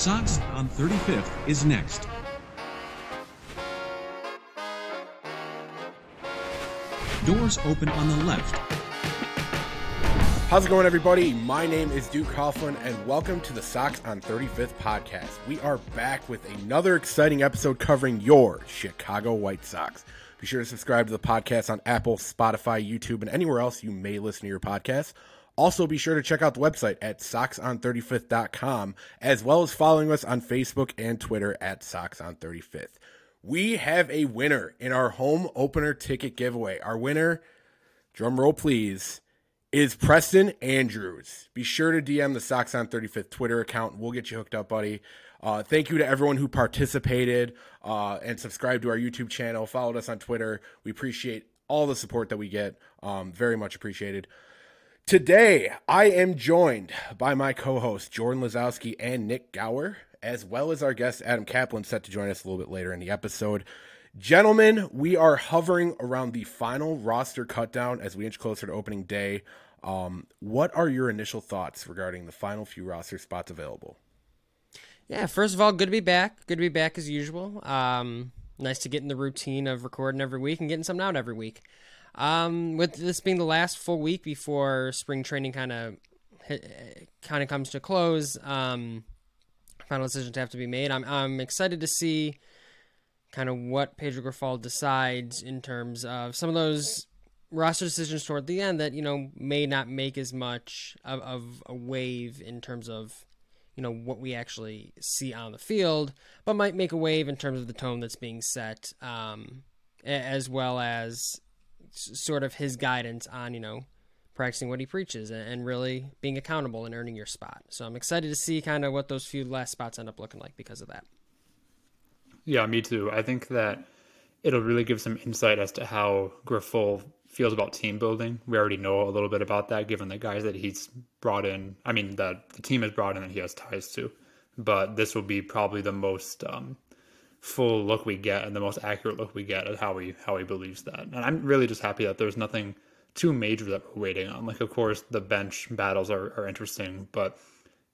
Sox on 35th is next. Doors open on the left. How's it going, everybody? My name is Duke Coughlin, and welcome to the Sox on 35th podcast. We are back with another exciting episode covering your Chicago White Sox. Be sure to subscribe to the podcast on Apple, Spotify, YouTube, and anywhere else you may listen to your podcast. Also, be sure to check out the website at soxon35th.com, as well as following us on Facebook and Twitter at soxon35th. We have a winner in our home opener ticket giveaway. Our winner, drum roll please, is Preston Andrews. Be sure to DM the Sox on 35th Twitter account. We'll get you hooked up, buddy. Uh, thank you to everyone who participated uh, and subscribed to our YouTube channel, followed us on Twitter. We appreciate all the support that we get. Um, very much appreciated. Today, I am joined by my co hosts, Jordan Lazowski and Nik Gaur, as well as our guest, Adam Kaplan, set to join us a little bit later in the episode. Gentlemen, we are hovering around the final roster cutdown as we inch closer to opening day. Um, what are your initial thoughts regarding the final few roster spots available? Yeah, first of all, good to be back. Good to be back as usual. Um, nice to get in the routine of recording every week and getting something out every week. Um, with this being the last full week before spring training kind of kind of comes to close, um, final decisions have to be made. I'm I'm excited to see kind of what Pedro Grifol decides in terms of some of those roster decisions toward the end that you know may not make as much of, of a wave in terms of you know what we actually see on the field, but might make a wave in terms of the tone that's being set, um, as well as sort of his guidance on you know practicing what he preaches and really being accountable and earning your spot. So I'm excited to see kind of what those few last spots end up looking like because of that. Yeah, me too. I think that it'll really give some insight as to how Grifol feels about team building. We already know a little bit about that, given the guys that he's brought in. I mean, that the team has brought in that he has ties to. But this will be probably the most um, full look we get and the most accurate look we get at how he how he believes that. And I'm really just happy that there's nothing too major that we're waiting on. Like, of course, the bench battles are, are interesting, but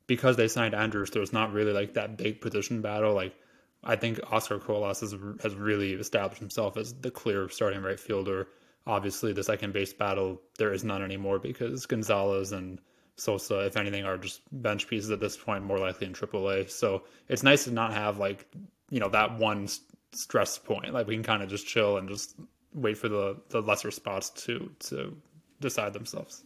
because they signed Andrus, there's not really like that big position battle. Like, I think Oscar Colas has, has really established himself as the clear starting right fielder. Obviously, the second base battle, there is none anymore because Gonzalez and Sosa, if anything, are just bench pieces at this point, more likely in AAA. So it's nice to not have like, you know, that one stress point. Like we can kind of just chill and just wait for the, the lesser spots to, to decide themselves.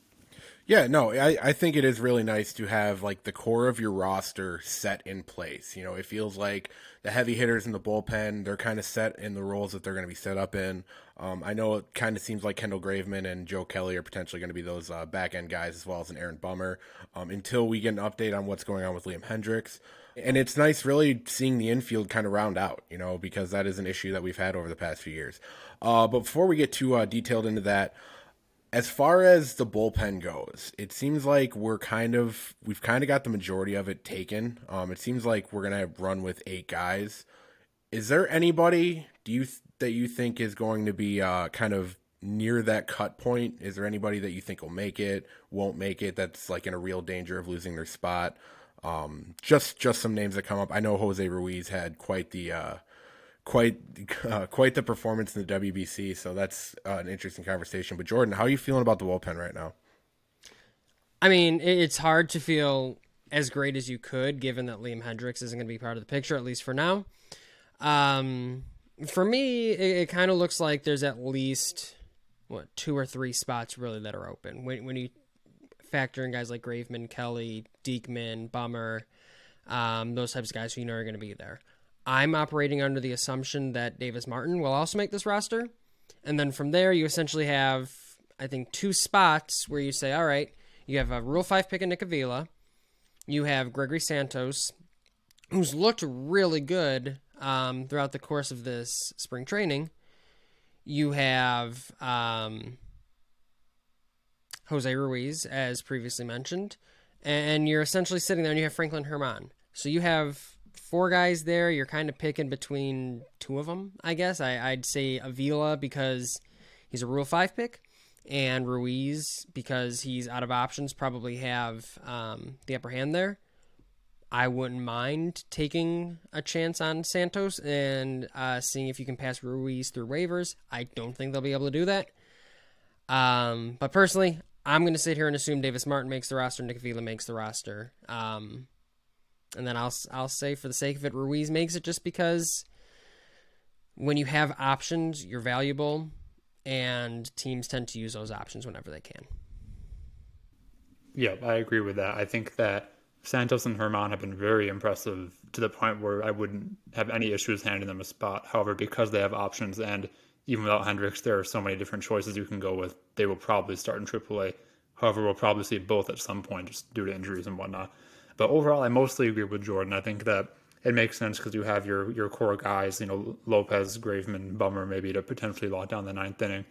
Yeah, no, I, I think it is really nice to have like the core of your roster set in place. You know, it feels like the heavy hitters in the bullpen, they're kind of set in the roles that they're going to be set up in. Um, I know it kind of seems like Kendall Graveman and Joe Kelly are potentially going to be those uh, back end guys as well as an Aaron Bummer um, until we get an update on what's going on with Liam Hendriks. And it's nice really seeing the infield kind of round out, you know, because that is an issue that we've had over the past few years. Uh, but before we get too uh, detailed into that, as far as the bullpen goes, it seems like we're kind of we've kind of got the majority of it taken. Um, it seems like we're gonna run with eight guys. Is there anybody do you that you think is going to be uh, kind of near that cut point? Is there anybody that you think will make it, won't make it? That's like in a real danger of losing their spot. Um, just just some names that come up. I know Jose Ruiz had quite the uh, quite uh, quite the performance in the WBC. So that's uh, an interesting conversation. But Jordan, how are you feeling about the bullpen right now? I mean, it's hard to feel as great as you could, given that Liam Hendriks isn't going to be part of the picture at least for now. Um, for me, it, it kind of looks like there's at least what two or three spots really that are open when when you factor in guys like Graveman, Kelly, Diekman, Bummer, um, those types of guys who you know are going to be there. I'm operating under the assumption that Davis Martin will also make this roster. And then from there, you essentially have, I think, two spots where you say, all right, you have a Rule 5 pick in Nick Avila. You have Gregory Santos, who's looked really good um, throughout the course of this spring training. You have um, Jose Ruiz, as previously mentioned. And you're essentially sitting there and you have Franklin Germán. So you have four guys there. You're kind of picking between two of them, I guess. I, would say Avila because he's a Rule 5 pick, and Ruiz because he's out of options, probably have um, the upper hand there. I wouldn't mind taking a chance on Santos and uh, seeing if you can pass Ruiz through waivers. I don't think they'll be able to do that. Um, but personally, I'm going to sit here and assume Davis Martin makes the roster, Nick Avila makes the roster. Um, and then I'll I'll say for the sake of it, Ruiz makes it just because when you have options, you're valuable, and teams tend to use those options whenever they can. Yeah, I agree with that. I think that Santos and Germán have been very impressive to the point where I wouldn't have any issues handing them a spot. However, because they have options and even without Hendriks, there are so many different choices you can go with. They will probably start in AAA. However, we'll probably see both at some point just due to injuries and whatnot. But overall, I mostly agree with Jordan. I think that it makes sense because you have your your core guys, you know, Lopez, Graveman, Bummer, maybe to potentially lock down the ninth inning.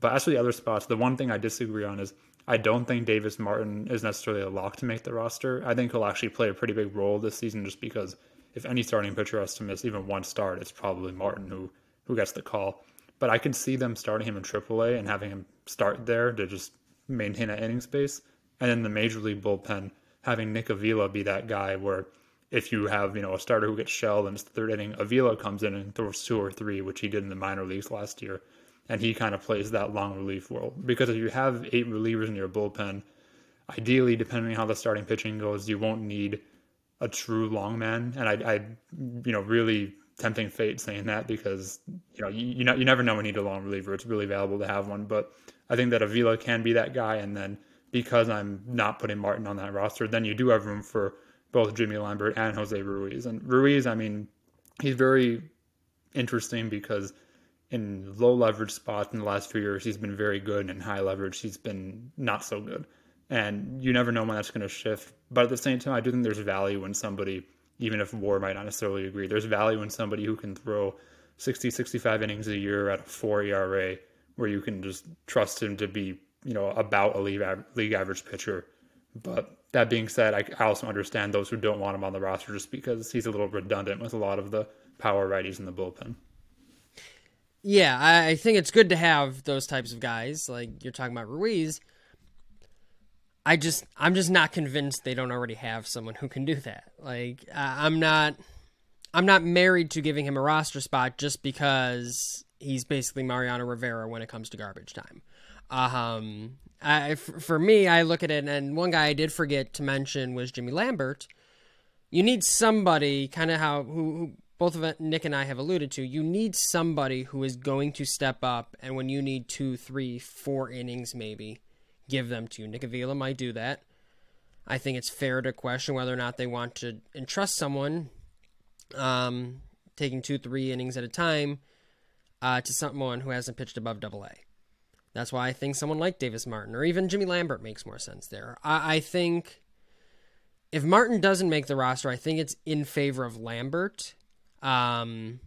But as for the other spots, the one thing I disagree on is I don't think Davis Martin is necessarily a lock to make the roster. I think he'll actually play a pretty big role this season just because if any starting pitcher has to miss even one start, it's probably Martin who who gets the call. But I can see them starting him in AAA and having him start there to just maintain that inning space. And then the major league bullpen, having Nick Avila be that guy where if you have, you know, a starter who gets shelled in his third inning, Avila comes in and throws two or three, which he did in the minor leagues last year. And he kind of plays that long relief role. Because if you have eight relievers in your bullpen, ideally, depending on how the starting pitching goes, you won't need a true long man. And I, I you know, really tempting fate saying that because you know you, you know you never know when you need a long reliever. It's really valuable to have one, but I think that Avila can be that guy. And then because I'm not putting Martin on that roster, then you do have room for both Jimmy Lambert and Jose Ruiz. And Ruiz, I mean, he's very interesting because in low leverage spots in the last few years, he's been very good. And in high leverage, he's been not so good. And you never know when that's going to shift. But at the same time, I do think there's value when somebody even if WAR might not necessarily agree. There's value in somebody who can throw 60, 65 innings a year at a four ERA, where you can just trust him to be, you know, about a league, league average pitcher. But that being said, I, also understand those who don't want him on the roster just because he's a little redundant with a lot of the power righties in the bullpen. Yeah, I think it's good to have those types of guys. Like you're talking about Ruiz I just I'm just not convinced they don't already have someone who can do that. Like I'm not I'm not married to giving him a roster spot just because he's basically Mariano Rivera when it comes to garbage time. Um, I, for me, I look at it, and one guy I did forget to mention was Jimmy Lambert. You need somebody, kind of how who, who both of Nik and I have alluded to. You need somebody who is going to step up, and when you need two, three, four innings, maybe give them to you. Nick Avila might do that. I think it's fair to question whether or not they want to entrust someone um, taking two, three innings at a time uh, to someone who hasn't pitched above double A. That's why I think someone like Davis Martin or even Jimmy Lambert makes more sense there. I, I think if Martin doesn't make the roster, I think it's in favor of Lambert um,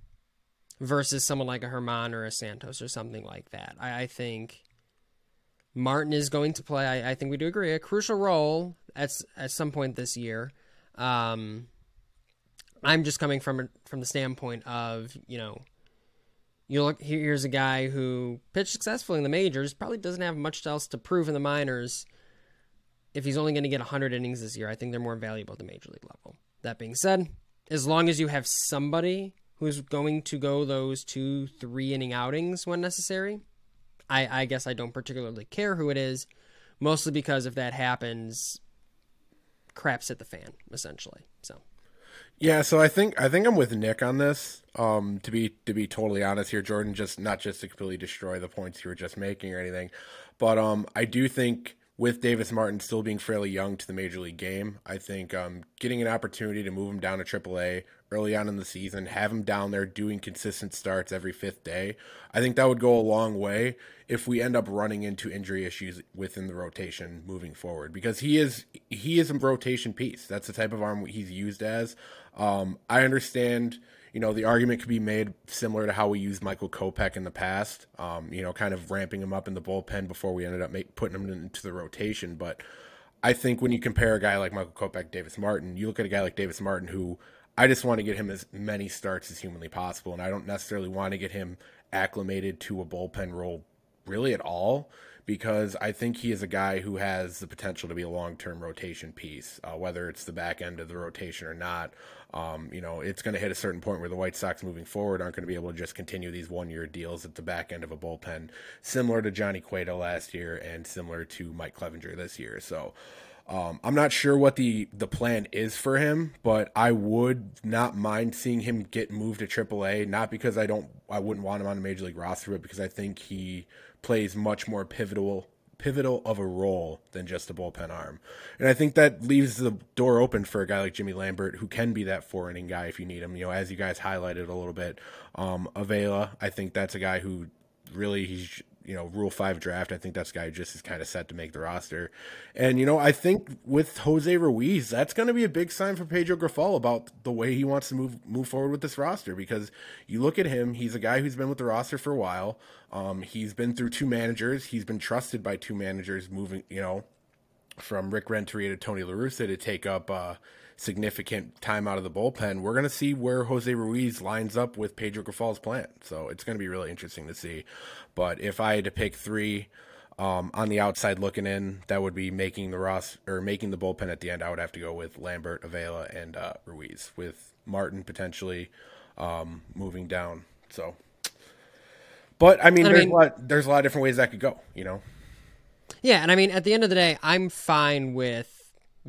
versus someone like a Germán or a Santos or something like that. I, I think Martin is going to play, I, I, think we do agree, a crucial role at, at some point this year. Um, I'm just coming from from the standpoint of, you know, you look here's a guy who pitched successfully in the majors, probably doesn't have much else to prove in the minors. If he's only going to get 100 innings this year, I think they're more valuable at the major league level. That being said, as long as you have somebody who's going to go those two, three inning outings when necessary, I, I guess I don't particularly care who it is, mostly because if that happens, craps hit the fan essentially. So. Yeah, so I think I think I'm with Nik on this. Um, to be to be totally honest here, Jordan, just not just to completely destroy the points you were just making or anything, but um, I do think with Davis Martin still being fairly young to the major league game, I think um, getting an opportunity to move him down to AAA early on in the season, have him down there doing consistent starts every fifth day, I think that would go a long way if we end up running into injury issues within the rotation moving forward because he is he is a rotation piece. That's the type of arm he's used as. Um, I understand you know, the argument could be made similar to how we used Michael Kopech in the past, um, you know, kind of ramping him up in the bullpen before we ended up make, putting him into the rotation. But I think when you compare a guy like Michael Kopech, Davis Martin, you look at a guy like Davis Martin who I just want to get him as many starts as humanly possible. And I don't necessarily want to get him acclimated to a bullpen role really at all because I think he is a guy who has the potential to be a long term rotation piece, uh, whether it's the back end of the rotation or not. Um, you know, it's going to hit a certain point where the White Sox moving forward aren't going to be able to just continue these one year deals at the back end of a bullpen, similar to Johnny Cueto last year and similar to Mike Clevinger this year. So, um, I'm not sure what the the plan is for him, but I would not mind seeing him get moved to AAA. Not because I don't, I wouldn't want him on a major league roster, but because I think he plays much more pivotal pivotal of a role than just a bullpen arm. And I think that leaves the door open for a guy like Jimmy Lambert, who can be that four inning guy if you need him. You know, as you guys highlighted a little bit, um, Avila, I think that's a guy who really he's you know Rule Five draft. I think that's guy just is kind of set to make the roster. And you know, I think with Jose Ruiz, that's going to be a big sign for Pedro Grifol about the way he wants to move move forward with this roster. Because you look at him, he's a guy who's been with the roster for a while. Um, he's been through two managers. He's been trusted by two managers, moving you know from Rick Renteria to Tony La Russa to take up. Uh, significant time out of the bullpen. We're going to see where Jose Ruiz lines up with Pedro Grifol's plan. So it's going to be really interesting to see. But if I had to pick three um, on the outside looking in, that would be making the Ross or making the bullpen at the end. I would have to go with Lambert, Avila, and uh, Ruiz, with Martin potentially um, moving down. So, but I mean, I there's mean- a lot. There's a lot of different ways that could go. You know. Yeah, and I mean, at the end of the day, I'm fine with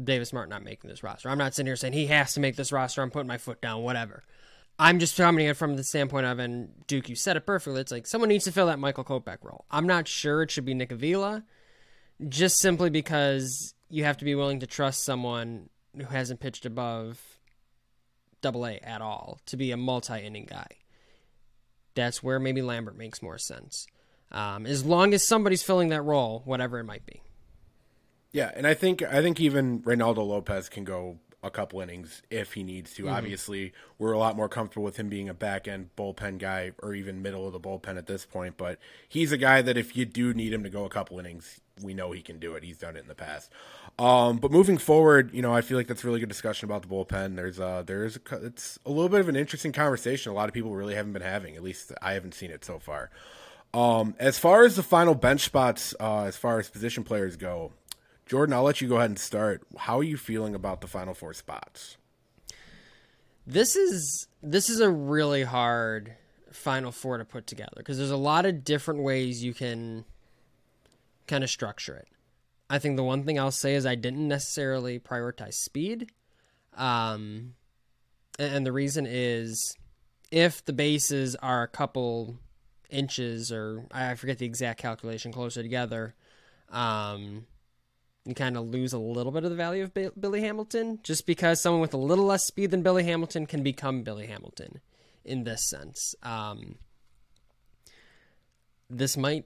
Davis Martin not making this roster. I'm not sitting here saying he has to make this roster. I'm putting my foot down, whatever. I'm just commenting it from the standpoint of, and Duke, you said it perfectly. It's like someone needs to fill that Michael Kopech role. I'm not sure it should be Nick Avila, just simply because you have to be willing to trust someone who hasn't pitched above double A at all to be a multi inning guy. That's where maybe Lambert makes more sense. Um, as long as somebody's filling that role, whatever it might be. Yeah, and I think I think even Reynaldo Lopez can go a couple innings if he needs to. Obviously, we're a lot more comfortable with him being a back end bullpen guy or even middle of the bullpen at this point. But he's a guy that if you do need him to go a couple innings, we know he can do it. He's done it in the past. Um, but moving forward, you know, I feel like that's a really good discussion about the bullpen. There's uh there's a, it's a little bit of an interesting conversation. A lot of people really haven't been having. At least I haven't seen it so far. Um, as far as the final bench spots, uh, as far as position players go, Jordan, I'll let you go ahead and start. How are you feeling about the final four spots? This is this is a really hard final four to put together because there's a lot of different ways you can kind of structure it. I think the one thing I'll say is I didn't necessarily prioritize speed. Um, and, the reason is if the bases are a couple inches or I forget the exact calculation closer together, um, you kind of lose a little bit of the value of Bi- Billy Hamilton just because someone with a little less speed than Billy Hamilton can become Billy Hamilton in this sense. Um, this might,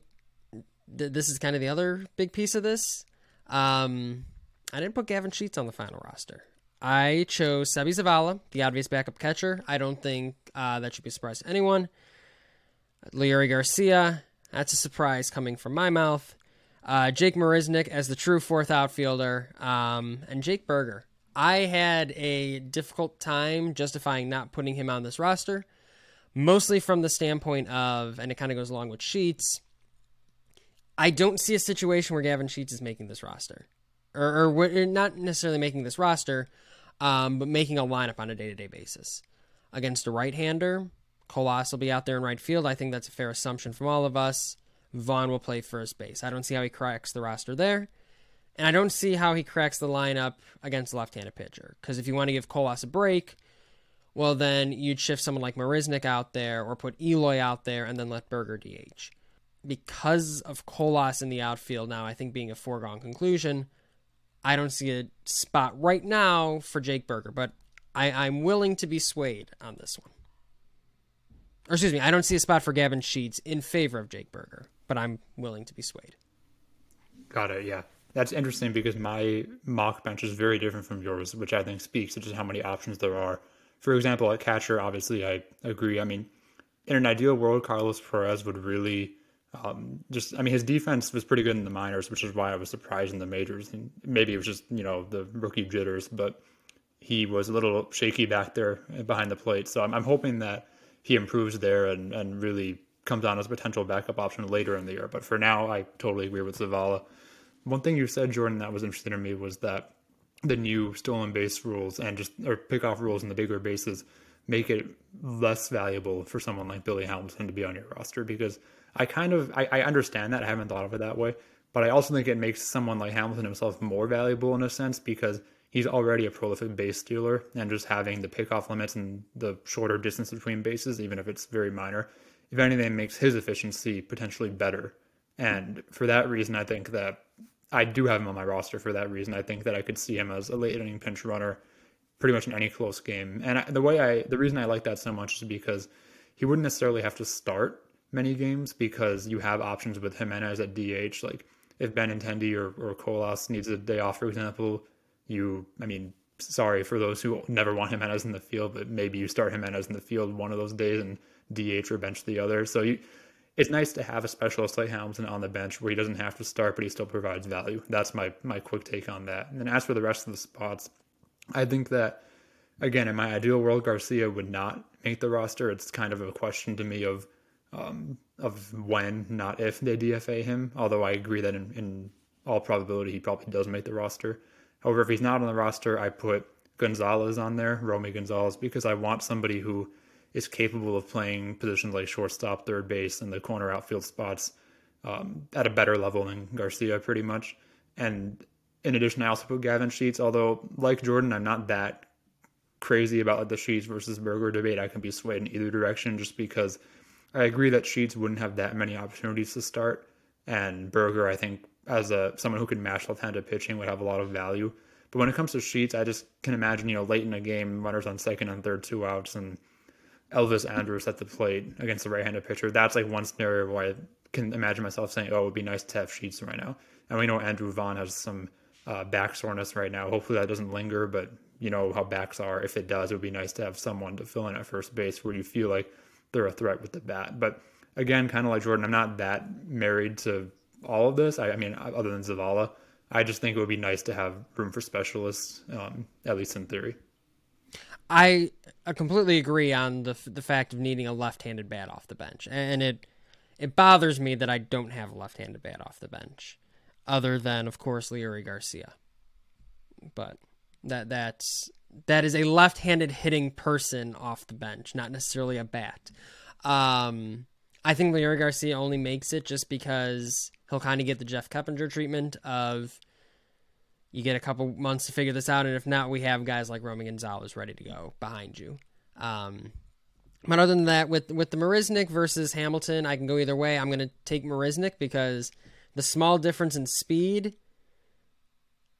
th- this is kind of the other big piece of this. Um, I didn't put Gavin Sheets on the final roster. I chose Seby Zavala, the obvious backup catcher. I don't think uh, that should be a surprise to anyone. Leury Garcia, that's a surprise coming from my mouth. Uh, Jake Marisnick as the true fourth outfielder, um, and Jake Burger. I had a difficult time justifying not putting him on this roster, mostly from the standpoint of, and it kind of goes along with Sheets. I don't see a situation where Gavin Sheets is making this roster, or, or not necessarily making this roster, um, but making a lineup on a day to day basis against a right hander. Colas will be out there in right field. I think that's a fair assumption from all of us. Vaughn will play first base. I don't see how he cracks the roster there. And I don't see how he cracks the lineup against a left handed pitcher. Because if you want to give Colas a break, well, then you'd shift someone like Marisnick out there or put Eloy out there and then let Burger DH. Because of Colas in the outfield now, I think being a foregone conclusion, I don't see a spot right now for Jake Burger, but I, I'm willing to be swayed on this one. Or excuse me, I don't see a spot for Gavin Sheets in favor of Jake Burger, but I'm willing to be swayed. Got it. Yeah, that's interesting because my mock bench is very different from yours, which I think speaks to just how many options there are. For example, at catcher, obviously, I agree. I mean, in an ideal world, Carlos Perez would really um, just. I mean, his defense was pretty good in the minors, which is why I was surprised in the majors. And maybe it was just you know the rookie jitters, but he was a little shaky back there behind the plate. So I'm, I'm hoping that he improves there and, and really comes on as a potential backup option later in the year. But for now, I totally agree with Zavala. One thing you said, Jordan, that was interesting to me was that the new stolen base rules and just or pickoff rules in the bigger bases make it less valuable for someone like Billy Hamilton to be on your roster because I kind of I, I understand that I haven't thought of it that way, but I also think it makes someone like Hamilton himself more valuable in a sense because he's already a prolific base stealer and just having the pickoff limits and the shorter distance between bases, even if it's very minor, if anything, makes his efficiency potentially better. And for that reason, I think that I do have him on my roster for that reason. I think that I could see him as a late inning pinch runner pretty much in any close game. And I, the way I, the reason I like that so much is because he wouldn't necessarily have to start many games because you have options with Jimenez at DH. Like if Ben Benintendi or, or Colas needs a day off, for example, you, I mean, sorry for those who never want Jimenez in the field, but maybe you start Jimenez in the field one of those days and DH or bench the other. So you, it's nice to have a specialist like Hamilton on the bench where he doesn't have to start, but he still provides value. That's my my quick take on that. And then as for the rest of the spots, I think that again, in my ideal world, Garcia would not make the roster. It's kind of a question to me of um, of when, not if they DFA him. Although I agree that in, in all probability, he probably does make the roster. However, if he's not on the roster, I put Gonzalez on there, Romy Gonzalez, because I want somebody who is capable of playing positions like shortstop, third base, and the corner outfield spots um, at a better level than Garcia, pretty much. And in addition, I also put Gavin Sheets, although like Jordan, I'm not that crazy about like the Sheets versus Burger debate. I can be swayed in either direction just because I agree that Sheets wouldn't have that many opportunities to start, and Burger, I think, as a someone who can mash left-handed pitching, would have a lot of value. But when it comes to Sheets, I just can imagine, you know, late in a game, runners on second and third, two outs, and Elvis Andrus at the plate against the right-handed pitcher. That's like one scenario where I can imagine myself saying, "Oh, it would be nice to have Sheets right now." And we know Andrew Vaughn has some uh, back soreness right now. Hopefully that doesn't linger, but you know how backs are. If it does, it would be nice to have someone to fill in at first base where you feel like they're a threat with the bat. But again, kind of like Jordan, I'm not that married to all of this. I, I mean, other than Zavala, I just think it would be nice to have room for specialists, um, at least in theory. I, completely agree on the the fact of needing a left-handed bat off the bench, and it it bothers me that I don't have a left-handed bat off the bench, other than of course Leury Garcia. But that that's that is a left-handed hitting person off the bench, not necessarily a bat. Um, I think Leury Garcia only makes it just because he'll kind of get the Jeff Keppinger treatment of you get a couple months to figure this out, and if not, we have guys like Romy Gonzalez ready to go behind you. Um, but other than that, with with the Marisnick versus Hamilton, I can go either way. I'm going to take Marisnick because the small difference in speed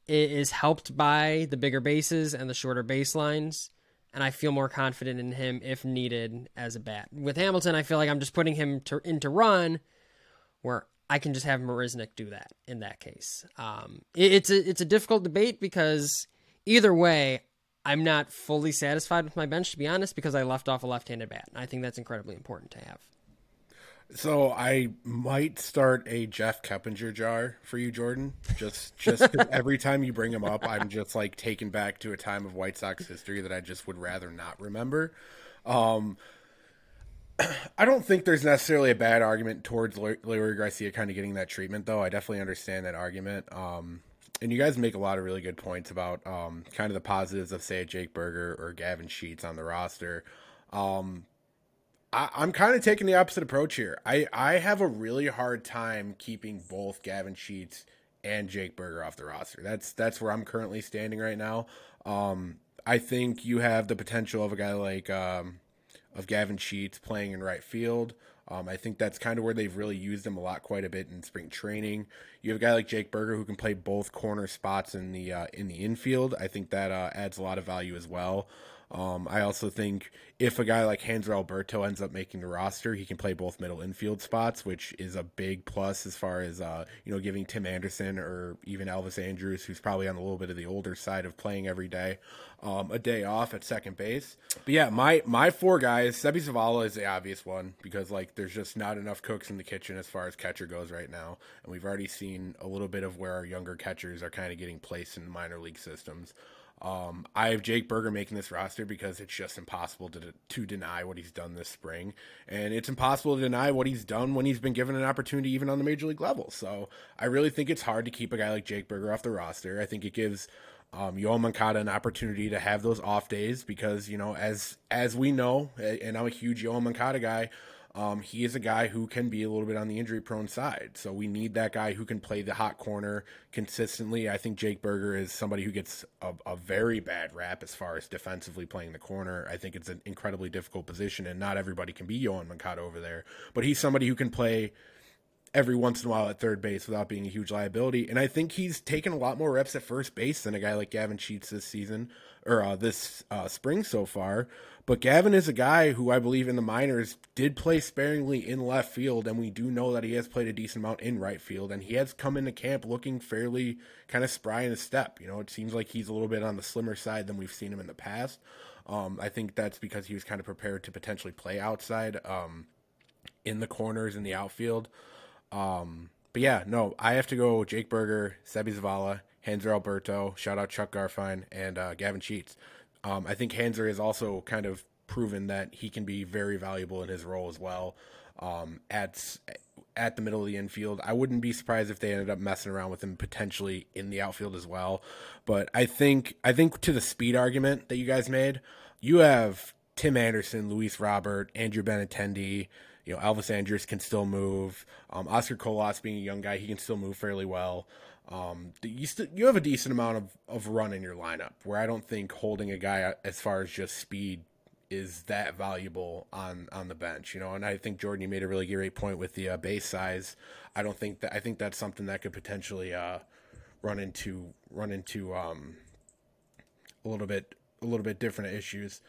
is helped by the bigger bases and the shorter baselines, and I feel more confident in him if needed as a bat. With Hamilton, I feel like I'm just putting him to, into run, where I can just have Marisnick do that in that case. Um, it, it's a it's a difficult debate because either way, I'm not fully satisfied with my bench to be honest because I left off a left-handed bat. And I think that's incredibly important to have. So I might start a Jeff Keppinger jar for you, Jordan. Just just every time you bring him up, I'm just like taken back to a time of White Sox history that I just would rather not remember. Um, I don't think there's necessarily a bad argument towards Leury Garcia kind of getting that treatment, though. I definitely understand that argument. Um, and you guys make a lot of really good points about um, kind of the positives of, say, Jake Burger or Gavin Sheets on the roster. Um, I, am kind of taking the opposite approach here. I, I have a really hard time keeping both Gavin Sheets and Jake Burger off the roster. That's that's where I'm currently standing right now. Um, I think you have the potential of a guy like um, of Gavin Sheets playing in right field. Um, I think that's kind of where they've really used him a lot, quite a bit in spring training. You have a guy like Jake Burger who can play both corner spots in the uh, in the infield. I think that uh, adds a lot of value as well. Um, I also think if a guy like Hanser Alberto ends up making the roster, he can play both middle infield spots, which is a big plus as far as uh, you know giving Tim Anderson or even Elvis Andrus, who's probably on a little bit of the older side of playing every day, um, a day off at second base. But yeah, my my four guys, Seby Zavala is the obvious one because like there's just not enough cooks in the kitchen as far as catcher goes right now, and we've already seen a little bit of where our younger catchers are kind of getting placed in minor league systems. Um, I have Jake Burger making this roster because it's just impossible to to deny what he's done this spring, and it's impossible to deny what he's done when he's been given an opportunity, even on the major league level. So I really think it's hard to keep a guy like Jake Burger off the roster. I think it gives um, Yoan Moncada an opportunity to have those off days because you know as as we know, and I'm a huge Yoan Moncada guy. Um, he is a guy who can be a little bit on the injury prone side. So we need that guy who can play the hot corner consistently. I think Jake Burger is somebody who gets a, a, very bad rap as far as defensively playing the corner. I think it's an incredibly difficult position, and not everybody can be Yoan Moncada over there. But he's somebody who can play every once in a while at third base without being a huge liability. And I think he's taken a lot more reps at first base than a guy like Gavin Sheets this season or uh, this uh, spring so far. But Gavin is a guy who I believe in the minors did play sparingly in left field, and we do know that he has played a decent amount in right field, and he has come into camp looking fairly kind of spry in his step. You know, it seems like he's a little bit on the slimmer side than we've seen him in the past. Um, I think that's because he was kind of prepared to potentially play outside um, in the corners in the outfield. Um, but yeah, no, I have to go Jake Burger, Seby Zavala, Hanser Alberto, shout out Chuck Garfien, and uh, Gavin Sheets. Um, I think Hanser has also kind of proven that he can be very valuable in his role as well. Um, at at the middle of the infield, I wouldn't be surprised if they ended up messing around with him potentially in the outfield as well. But I think I think to the speed argument that you guys made, you have Tim Anderson, Luis Robert, Andrew Benintendi, you know, Elvis Andrus can still move. Um, Oscar Colas being a young guy, he can still move fairly well. Um, you you have a decent amount of, of run in your lineup where I don't think holding a guy as far as just speed is that valuable on on the bench, you know. And I think Jordan, you made a really great point with the uh, base size. I don't think that I think that's something that could potentially uh, run into run into um, a little bit a little bit different issues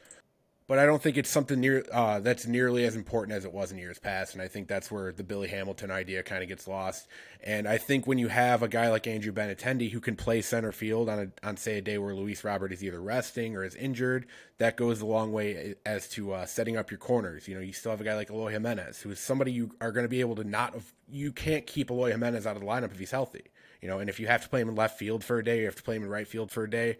but I don't think it's something near uh, that's nearly as important as it was in years past. And I think that's where the Billy Hamilton idea kind of gets lost. And I think when you have a guy like Andrew Benintendi who can play center field on a, on say a day where Luis Robert is either resting or is injured, that goes a long way as to uh, setting up your corners. You know, you still have a guy like Eloy Jimenez, who is somebody you are going to be able to not. You can't keep Eloy Jimenez out of the lineup if he's healthy. You know, and if you have to play him in left field for a day, you have to play him in right field for a day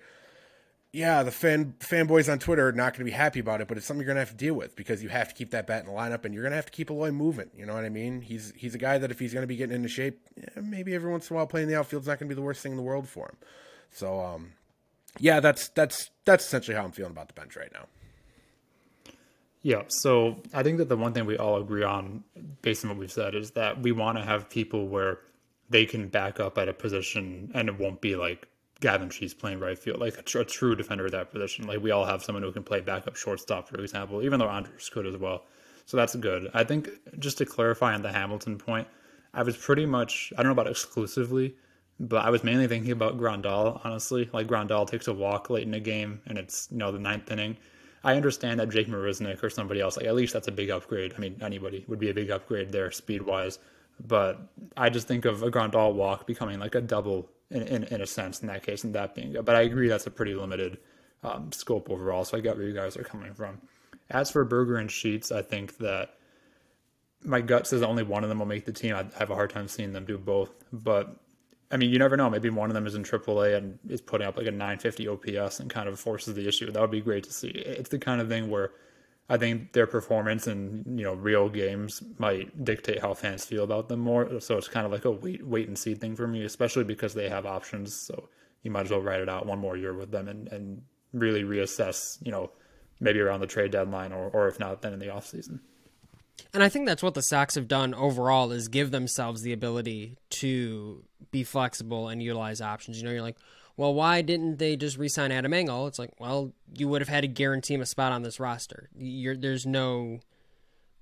yeah, the fan fanboys on Twitter are not going to be happy about it, but it's something you're going to have to deal with because you have to keep that bat in the lineup, and you're going to have to keep Eloy moving. You know what I mean? He's he's a guy that if he's going to be getting into shape, yeah, maybe every once in a while playing the outfield's not going to be the worst thing in the world for him. So, um, yeah, that's that's that's essentially how I'm feeling about the bench right now. Yeah, so I think that the one thing we all agree on, based on what we've said, is that we want to have people where they can back up at a position, and it won't be like Gavin Sheets playing right field, like a, tr- a, true defender at that position. Like we all have someone who can play backup shortstop, for example, even though Andrus could as well. So that's good. I think just to clarify on the Hamilton point, I was pretty much I don't know about exclusively, but I was mainly thinking about Grandal. Honestly, like Grandal takes a walk late in the game, and it's you know the ninth inning. I understand that Jake Marisnick or somebody else, like at least that's a big upgrade. I mean, anybody would be a big upgrade there speed wise. But I just think of a Grandal walk becoming like a double in, in, in a sense in that case, and that being. But I agree that's a pretty limited um, scope overall. So I get where you guys are coming from. As for Burger and Sheets, I think that my gut says only one of them will make the team. I have a hard time seeing them do both. But I mean, you never know. Maybe one of them is in AAA and is putting up like a 950 OPS and kind of forces the issue. That would be great to see. It's the kind of thing where I think their performance in you know real games might dictate how fans feel about them more. So it's kind of like a wait wait and see thing for me, especially because they have options. So you might as well write it out one more year with them and, and really reassess. You know, maybe around the trade deadline or or if not, then in the off season. And I think that's what the Sox have done overall is give themselves the ability to be flexible and utilize options. You know, you're like, well, why didn't they just re-sign Adam Engel? It's like, well, you would have had to guarantee him a spot on this roster. You're, there's no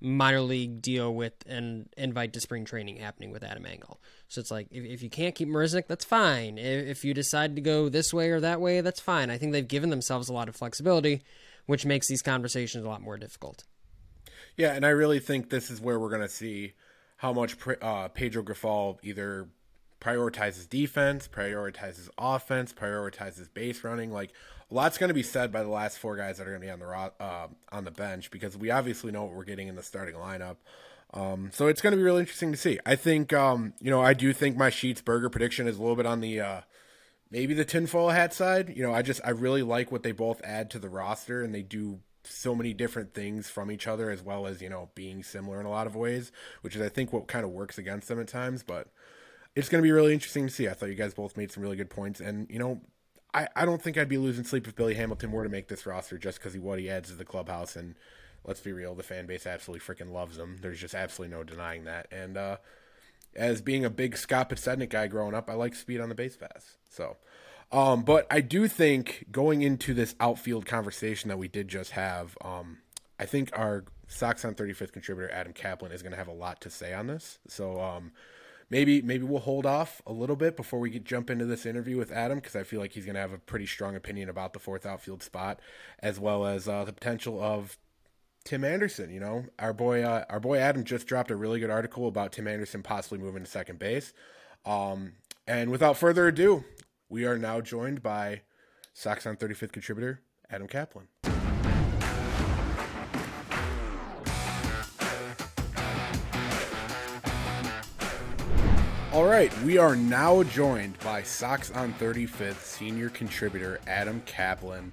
minor league deal with an invite to spring training happening with Adam Engel. So it's like, if, if you can't keep Marisnick, that's fine. If, if you decide to go this way or that way, that's fine. I think they've given themselves a lot of flexibility, which makes these conversations a lot more difficult. Yeah, and I really think this is where we're going to see how much uh, Pedro Grifol either prioritizes defense, prioritizes offense, prioritizes base running. Like a lot's going to be said by the last four guys that are going to be on the uh, on the bench because we obviously know what we're getting in the starting lineup. Um, so it's going to be really interesting to see. I think um, you know I do think my Sheets Burger prediction is a little bit on the uh, maybe the tinfoil hat side. You know, I just I really like what they both add to the roster, and they do so many different things from each other, as well as you know being similar in a lot of ways, which is I think what kind of works against them at times. But it's going to be really interesting to see. I thought you guys both made some really good points, and you know. I, I don't think I'd be losing sleep if Billy Hamilton were to make this roster just because he what he adds to the clubhouse and let's be real, the fan base absolutely freaking loves him. There's just absolutely no denying that. And uh, as being a big Scott Podsednik guy growing up, I like speed on the base pass. So, um, but I do think going into this outfield conversation that we did just have, um, I think our Sox on 35th contributor Adam Kaplan is going to have a lot to say on this. So, um, maybe maybe we'll hold off a little bit before we jump into this interview with Adam because I feel like he's going to have a pretty strong opinion about the fourth outfield spot as well as uh, the potential of Tim Anderson. You know, our boy, uh, our boy Adam just dropped a really good article about Tim Anderson possibly moving to second base. Um, and without further ado, we are now joined by Sox on 35th contributor Adam Kaplan. All right, we are now joined by Sox on 35th senior contributor Adam Kaplan.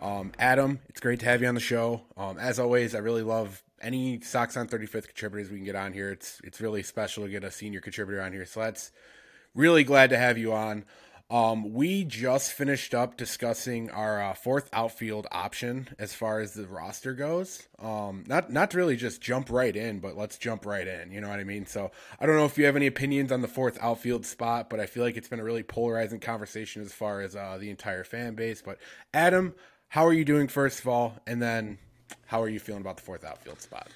Um, Adam, it's great to have you on the show. Um, as always, I really love any Sox on 35th contributors we can get on here. It's it's really special to get a senior contributor on here. So that's really glad to have you on. Um, we just finished up discussing our uh, fourth outfield option as far as the roster goes. Um, not not to really just jump right in, but let's jump right in. You know what I mean? So I don't know if you have any opinions on the fourth outfield spot, but I feel like it's been a really polarizing conversation as far as uh, the entire fan base. But Adam, how are you doing, first of all? And then how are you feeling about the fourth outfield spot?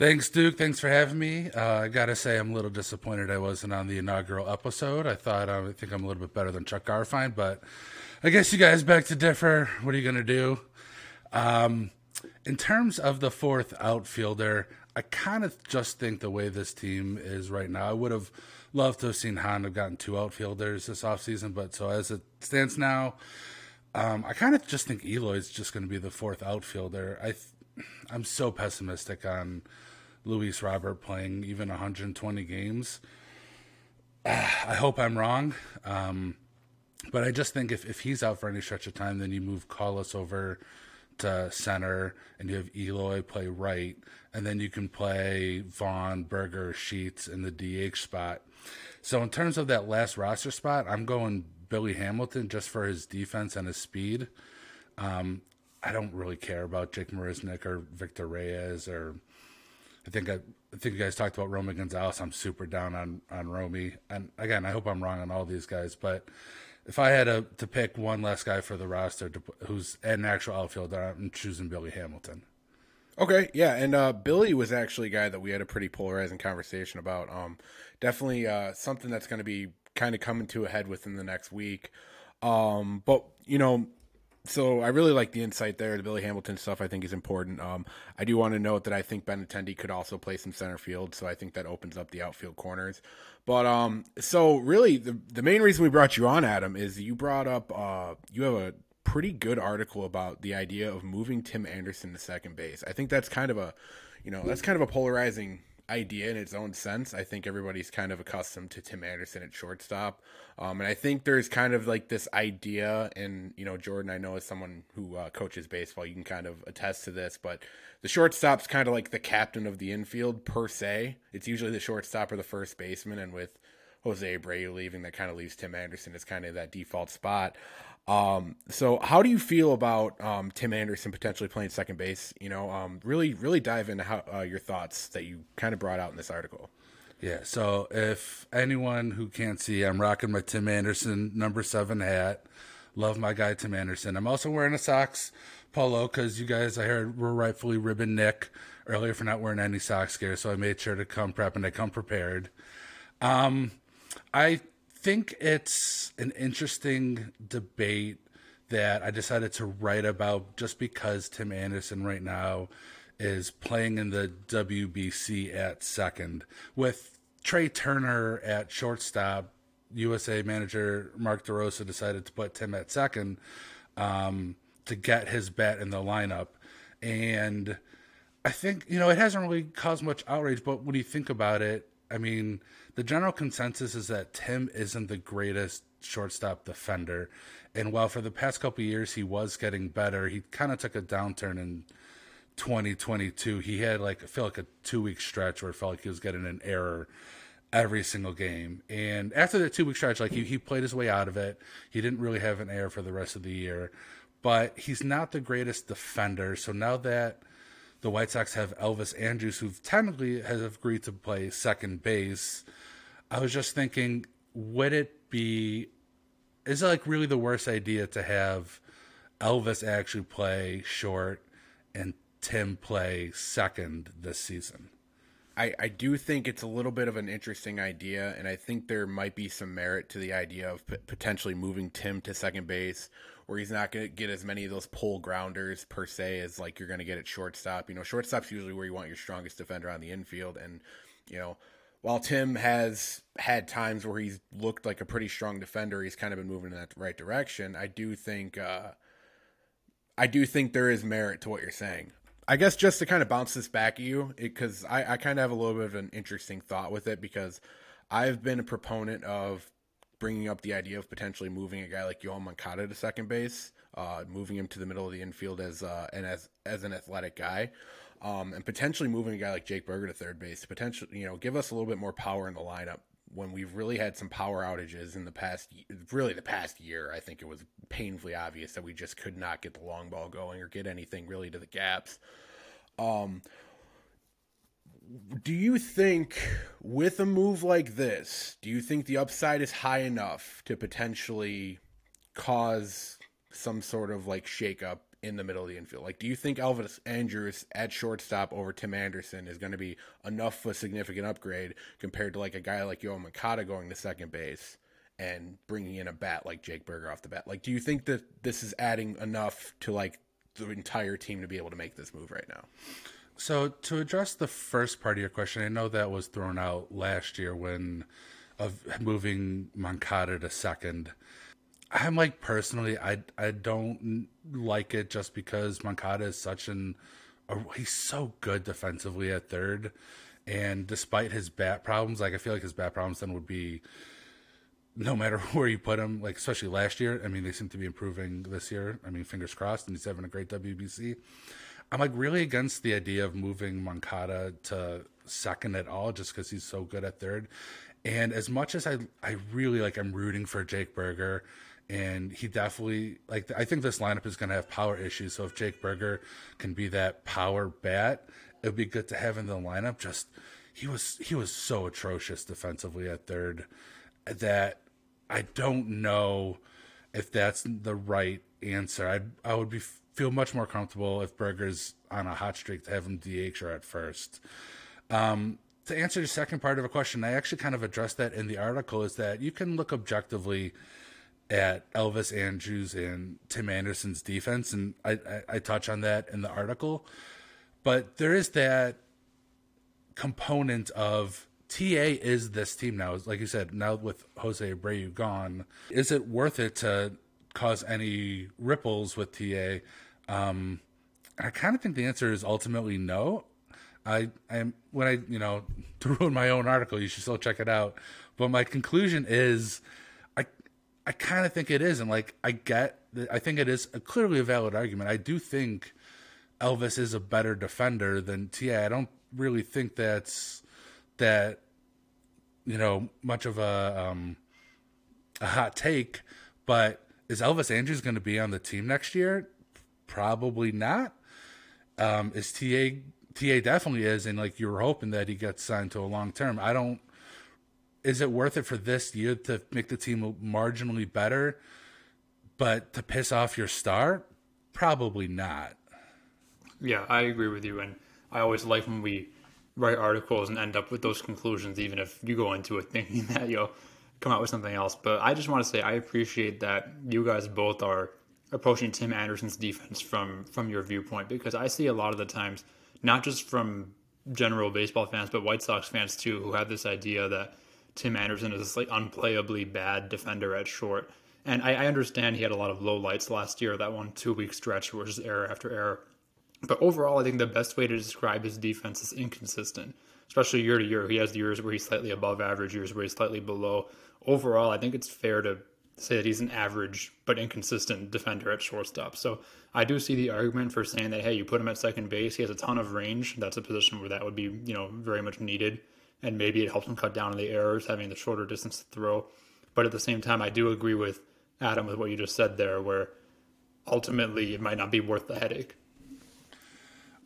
Thanks, Duke. Thanks for having me. Uh, I gotta say, I'm a little disappointed I wasn't on the inaugural episode. I thought uh, I think I'm a little bit better than Chuck Garfien, but I guess you guys beg to differ. What are you gonna do? Um, in terms of the fourth outfielder, I kind of just think the way this team is right now, I would have loved to have seen Hahn have gotten two outfielders this offseason, but so as it stands now, um, I kind of just think Eloy's just going to be the fourth outfielder. I, th- I'm so pessimistic on Luis Robert playing even 120 games. I hope I'm wrong, um, but I just think if, if he's out for any stretch of time, then you move Colas over to center, and you have Eloy play right, and then you can play Vaughn, Burger, Sheets in the DH spot. So in terms of that last roster spot, I'm going Billy Hamilton just for his defense and his speed. Um, I don't really care about Jake Marisnick or Victor Reyes or I think I, I, think you guys talked about Romy Gonzalez. I'm super down on on Romy, and again, I hope I'm wrong on all these guys. But if I had to, to pick one less guy for the roster to, who's an actual outfielder, I'm choosing Billy Hamilton. Okay, yeah, and uh, Billy was actually a guy that we had a pretty polarizing conversation about. Um, definitely uh, something that's going to be kind of coming to a head within the next week. Um, but you know, so I really like the insight there. The Billy Hamilton stuff I think is important. Um, I do want to note that I think Benintendi could also play some center field, so I think that opens up the outfield corners. But um, so really, the the main reason we brought you on, Adam, is you brought up uh, you have a pretty good article about the idea of moving Tim Anderson to second base. I think that's kind of a, you know, that's kind of a polarizing idea in its own sense. I think everybody's kind of accustomed to Tim Anderson at shortstop. Um, and I think there's kind of like this idea, and, you know, Jordan, I know as someone who uh, coaches baseball, you can kind of attest to this, but the shortstop's kind of like the captain of the infield per se. It's usually the shortstop or the first baseman. And with Jose Abreu leaving, that kind of leaves Tim Anderson as kind of that default spot. Um, so how do you feel about um, Tim Anderson potentially playing second base? You know, um, really, really dive into how uh, your thoughts that you kind of brought out in this article. Yeah. So if anyone who can't see, I'm rocking my Tim Anderson number seven hat. Love my guy Tim Anderson. I'm also wearing a Sox polo because you guys I heard were rightfully ribbon Nik earlier for not wearing any socks gear, so I made sure to come prep and I come prepared. Um, I think it's an interesting debate that I decided to write about just because Tim Anderson right now is playing in the WBC at second. With Trea Turner at shortstop, USA manager Mark DeRosa decided to put Tim at second um, to get his bat in the lineup. And I think, you know, it hasn't really caused much outrage, but when you think about it, I mean, the general consensus is that Tim isn't the greatest shortstop defender. And while for the past couple years he was getting better, he kind of took a downturn in 2022. He had like I feel like a two week stretch where it felt like he was getting an error every single game. And after that two week stretch, like he, he played his way out of it. He didn't really have an error for the rest of the year. But he's not the greatest defender. So now that the White Sox have Elvis Andrus, who technically has agreed to play second base, I was just thinking, would it be is it like really the worst idea to have Elvis actually play short and Tim play second this season? I, I do think it's a little bit of an interesting idea, and I think there might be some merit to the idea of p- potentially moving Tim to second base, where he's not going to get as many of those pull grounders per se as like you're going to get at shortstop. You know, shortstop's usually where you want your strongest defender on the infield, and you know, while Tim has had times where he's looked like a pretty strong defender, he's kind of been moving in that right direction. I do think, uh, I do think there is merit to what you're saying. I guess just to kind of bounce this back at you, because I, I kind of have a little bit of an interesting thought with it because I've been a proponent of bringing up the idea of potentially moving a guy like Yoan Moncada to second base, uh, moving him to the middle of the infield as uh, and as as an athletic guy, um, and potentially moving a guy like Jake Burger to third base to potentially you know give us a little bit more power in the lineup when we've really had some power outages in the past really the past year. I think it was painfully obvious that we just could not get the long ball going or get anything really to the gaps. Um, do you think with a move like this, do you think the upside is high enough to potentially cause some sort of like shakeup in the middle of the infield? Like, do you think Elvis Andrus at shortstop over Tim Anderson is going to be enough of a significant upgrade compared to like a guy like Yo Moncada going to second base and bringing in a bat like Jake Burger off the bat? Like, do you think that this is adding enough to like the entire team to be able to make this move right now? So to address the first part of your question, I know that was thrown out last year when of moving Moncada to second. I'm like personally, I I don't like it just because Moncada is such an he's so good defensively at third, and despite his bat problems, like I feel like his bat problems then would be no matter where you put him, like especially last year. I mean, they seem to be improving this year. I mean, fingers crossed, and he's having a great WBC. I'm like really against the idea of moving Moncada to second at all, just because he's so good at third. And as much as I, I really like, I'm rooting for Jake Burger, and he definitely like. I think this lineup is going to have power issues. So if Jake Burger can be that power bat, it would be good to have in the lineup. Just he was he was so atrocious defensively at third that I don't know if that's the right answer. I I would be feel much more comfortable if Burger's on a hot streak to have him DH or at first. Um, to answer the second part of a question, I actually kind of addressed that in the article. Is that you can look objectively at Elvis Andrus and Tim Anderson's defense, and I, I, I touch on that in the article. But there is that component of TA is this team now. Like you said, now with Jose Abreu gone, is it worth it to cause any ripples with TA? Um, I kind of think the answer is ultimately no. I am when I you know to ruin my own article, you should still check it out. But my conclusion is, I I kind of think it is, and like I get, I think it is a, clearly a valid argument. I do think Elvis is a better defender than TA. I don't really think that's that you know much of a um, a hot take, but is Elvis Andrus going to be on the team next year? Probably not. Um, is TA TA definitely is, and like you were hoping that he gets signed to a long term. I don't. Is it worth it for this year to make the team marginally better, but to piss off your star? Probably not. Yeah, I agree with you, and I always like when we write articles and end up with those conclusions, even if you go into it thinking that you'll come out with something else. But I just want to say I appreciate that you guys both are approaching Tim Anderson's defense from from your viewpoint because I see a lot of the times, not just from general baseball fans, but White Sox fans too, who have this idea that Tim Anderson is this like unplayably bad defender at short. And I, I understand he had a lot of low lights last year, that one two week stretch where just error after error. But overall, I think the best way to describe his defense is inconsistent, especially year to year. He has years where he's slightly above average, years where he's slightly below. Overall, I think it's fair to say that he's an average but inconsistent defender at shortstop. So I do see the argument for saying that hey, you put him at second base, he has a ton of range. That's a position where that would be you know very much needed, and maybe it helps him cut down on the errors, having the shorter distance to throw. But at the same time, I do agree with Adam with what you just said there, where ultimately it might not be worth the headache.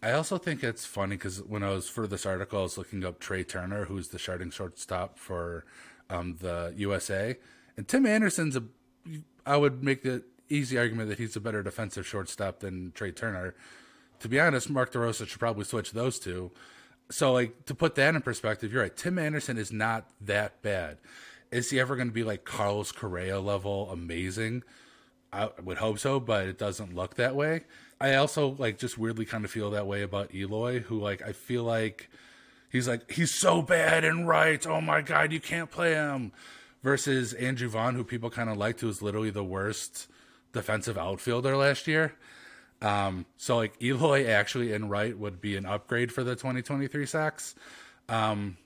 I also think it's funny because when I was for this article, I was looking up Trea Turner, who's the starting shortstop for um, the USA, and Tim Anderson's a. I would make the easy argument that he's a better defensive shortstop than Trea Turner. To be honest, Mark DeRosa should probably switch those two. So, like to put that in perspective, you're right. Tim Anderson is not that bad. Is he ever going to be like Carlos Correa level amazing? I would hope so, but it doesn't look that way. I also like just weirdly kind of feel that way about Eloy, who like I feel like he's like he's so bad and right. Oh my god, you can't play him. Versus Andrew Vaughn, who people kind of liked, who was literally the worst defensive outfielder last year. Um, so like Eloy actually in right would be an upgrade for the 2023 Sox. Um,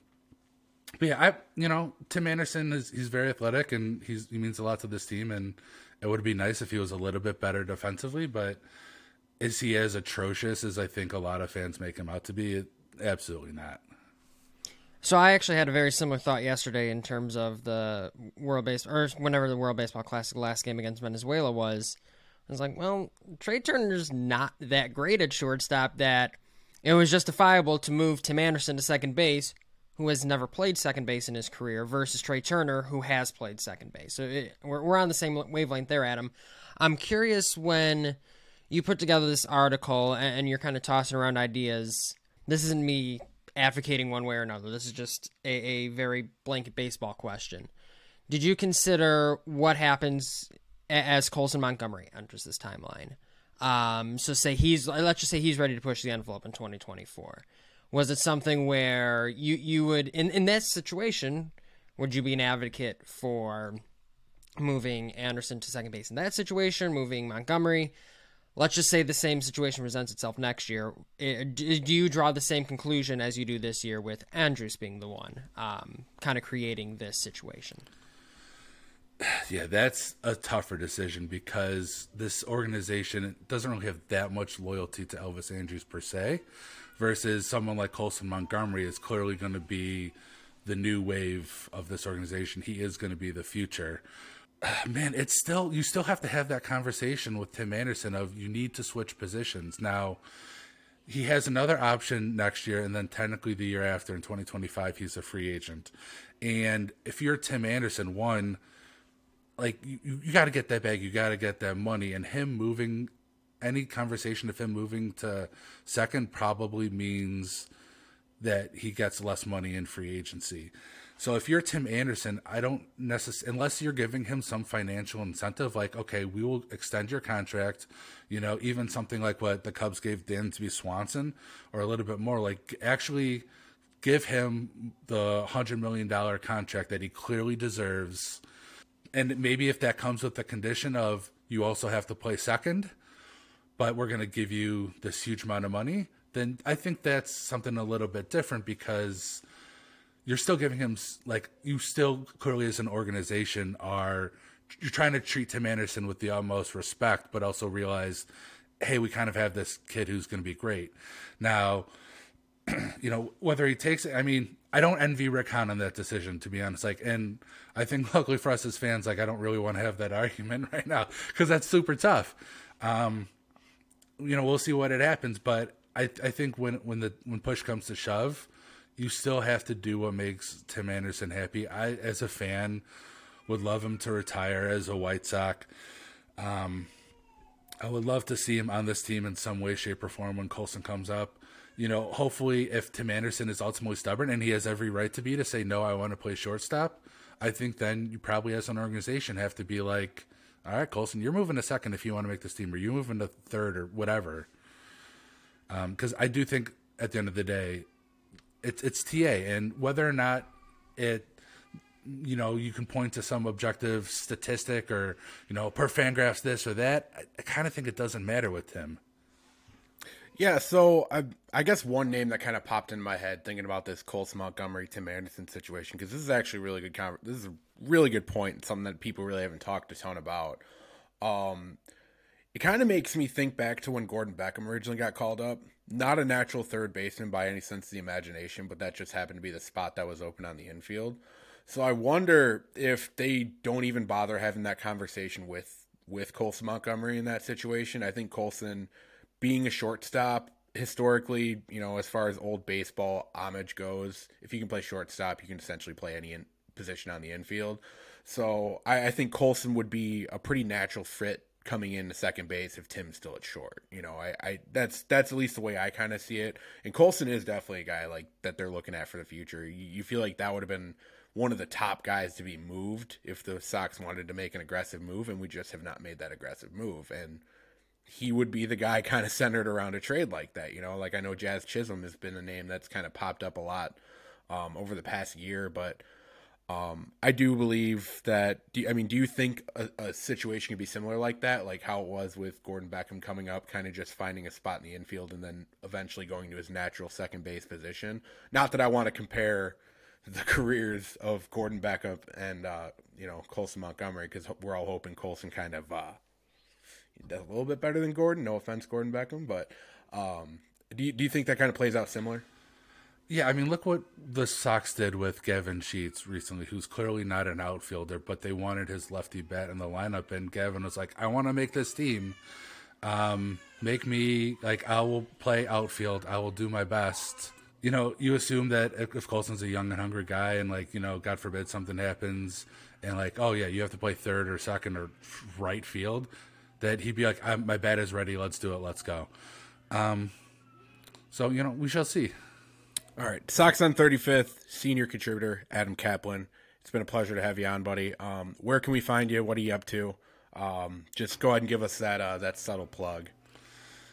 but yeah, I you know Tim Anderson is he's very athletic and he's he means a lot to this team, and it would be nice if he was a little bit better defensively, but is he as atrocious as I think a lot of fans make him out to be? Absolutely not. So I actually had a very similar thought yesterday in terms of the World Base or whenever the World Baseball Classic last game against Venezuela was. I was like, well, Trea Turner's not that great at shortstop that it was justifiable to move Tim Anderson to second base, who has never played second base in his career, versus Trea Turner, who has played second base. So it, we're, we're on the same wavelength there, Adam. I'm curious when you put together this article and, and you're kind of tossing around ideas. This isn't me advocating one way or another. This is just a, a very blanket baseball question. Did you consider what happens as Colson Montgomery enters this timeline? Um, so say he's let's just say he's ready to push the envelope in 2024. Was it something where you you would in in this situation would you be an advocate for moving Anderson to second base in that situation, moving Montgomery? Let's just say the same situation presents itself next year. Do you draw the same conclusion as you do this year with Andrus being the one um, kind of creating this situation? Yeah, that's a tougher decision because this organization doesn't really have that much loyalty to Elvis Andrus per se, versus someone like Colson Montgomery is clearly going to be the new wave of this organization. He is going to be the future. man, it's still you still have to have that conversation with Tim Anderson of you need to switch positions. Now, he has another option next year, and then technically the year after in 2025 he's a free agent. And if you're Tim Anderson, one, like you, you got to get that bag, you got to get that money, and him moving, any conversation of him moving to second probably means that he gets less money in free agency. So if you're Tim Anderson, I don't necessarily, unless you're giving him some financial incentive, like, okay, we will extend your contract, you know, even something like what the Cubs gave Dansby Swanson or a little bit more, like actually give him the $100 million contract that he clearly deserves. And maybe if that comes with the condition of you also have to play second, but we're going to give you this huge amount of money, then I think that's something a little bit different because you're still giving him like you still clearly as an organization are you're trying to treat Tim Anderson with the utmost respect, but also realize, hey, we kind of have this kid who's going to be great. Now, you know whether he takes it. I mean, I don't envy Rick Hahn on that decision, to be honest. Like, and I think luckily for us as fans, like I don't really want to have that argument right now because that's super tough. Um, you know, we'll see what it happens, but I I think when when the when push comes to shove you still have to do what makes Tim Anderson happy. I, as a fan, would love him to retire as a White Sox. Um, I would love to see him on this team in some way, shape, or form when Colson comes up. You know, hopefully, if Tim Anderson is ultimately stubborn and he has every right to be to say no, I want to play shortstop. I think then you probably, as an organization, have to be like, all right, Colson, you're moving to second if you want to make this team, or you're moving to third, or whatever. Because um, I do think at the end of the day, it's it's TA, and whether or not it you know you can point to some objective statistic or you know per fangraphs this or that i, I kind of think it doesn't matter with him Yeah, so I, I guess one name that kind of popped in my head thinking about this Colson Montgomery Tim Anderson situation because this is actually really good this is a really good point, something that people really haven't talked a ton about. Um, it kind of makes me think back to when Gordon Beckham originally got called up. Not a natural third baseman by any sense of the imagination, but that just happened to be the spot that was open on the infield. So I wonder if they don't even bother having that conversation with with Colson Montgomery in that situation. I think Colson being a shortstop historically, you know, as far as old baseball homage goes, if you can play shortstop, you can essentially play any in- position on the infield. So I, I think Colson would be a pretty natural fit coming in to second base if Tim's still at short. You know, I, I that's that's at least the way I kind of see it. And Colson is definitely a guy like that they're looking at for the future. You, you feel like that would have been one of the top guys to be moved if the Sox wanted to make an aggressive move, and we just have not made that aggressive move. And he would be the guy kind of centered around a trade like that. You know, like I know Jazz Chisholm has been a name that's kind of popped up a lot um, over the past year, but um, I do believe that. Do, I mean, do you think a, a, situation could be similar like that, like how it was with Gordon Beckham coming up, kind of just finding a spot in the infield and then eventually going to his natural second base position? Not that I want to compare the careers of Gordon Beckham and uh, you know Colson Montgomery because we're all hoping Colson kind of uh, does a little bit better than Gordon. No offense, Gordon Beckham, but um, do you, do you think that kind of plays out similar? Yeah, I mean, look what the Sox did with Gavin Sheets recently, who's clearly not an outfielder, but they wanted his lefty bat in the lineup, and Gavin was like, "I want to make this team. Um, make me like I will play outfield. I will do my best." You know, you assume that if Colson's a young and hungry guy, and like you know, God forbid something happens, and like, oh yeah, you have to play third or second or right field, that he'd be like, "My bat is ready. Let's do it. Let's go." Um, so you know, we shall see. All right, Sox on 35th, senior contributor Adam Kaplan. It's been a pleasure to have you on, buddy. Um, where can we find you? What are you up to? Um, just go ahead and give us that uh, that subtle plug.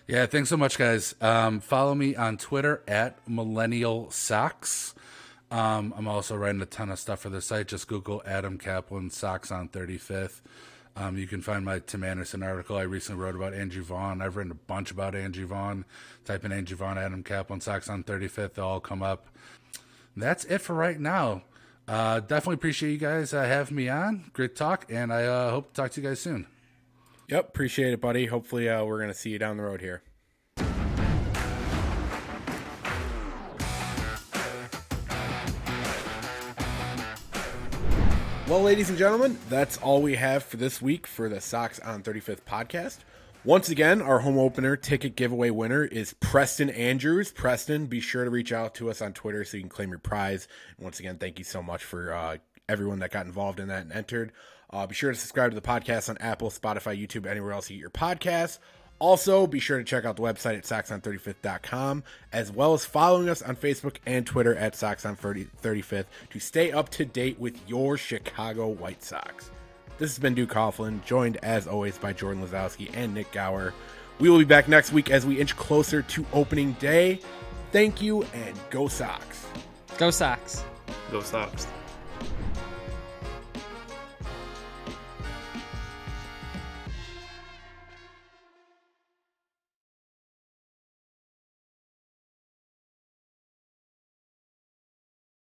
Yeah, thanks so much, guys. Um, follow me on Twitter at Millennial Socks. Um, I'm also writing a ton of stuff for the site. Just Google Adam Kaplan Sox on 35th. Um, you can find my Tim Anderson article I recently wrote about Andrew Vaughn. I've written a bunch about Andrew Vaughn. Type in Andrew Vaughn, Adam Kaplan, Sox on 35th. They'll all come up. That's it for right now. Uh, definitely appreciate you guys uh, having me on. Great talk, and I uh, hope to talk to you guys soon. Yep, appreciate it, buddy. Hopefully, uh, we're going to see you down the road here. Well, ladies and gentlemen, that's all we have for this week for the Sox on 35th podcast. Once again, our home opener ticket giveaway winner is Preston Andrews. Preston, be sure to reach out to us on Twitter so you can claim your prize. And once again, thank you so much for uh, everyone that got involved in that and entered. Uh, be sure to subscribe to the podcast on Apple, Spotify, YouTube, anywhere else you get your podcasts. Also, be sure to check out the website at soxon35th.com, as well as following us on Facebook and Twitter at soxon35th to stay up to date with your Chicago White Sox. This has been Duke Coughlin, joined as always by Jordan Lazowski and Nik Gaur. We will be back next week as we inch closer to opening day. Thank you and go Sox. Go Sox. Go Sox.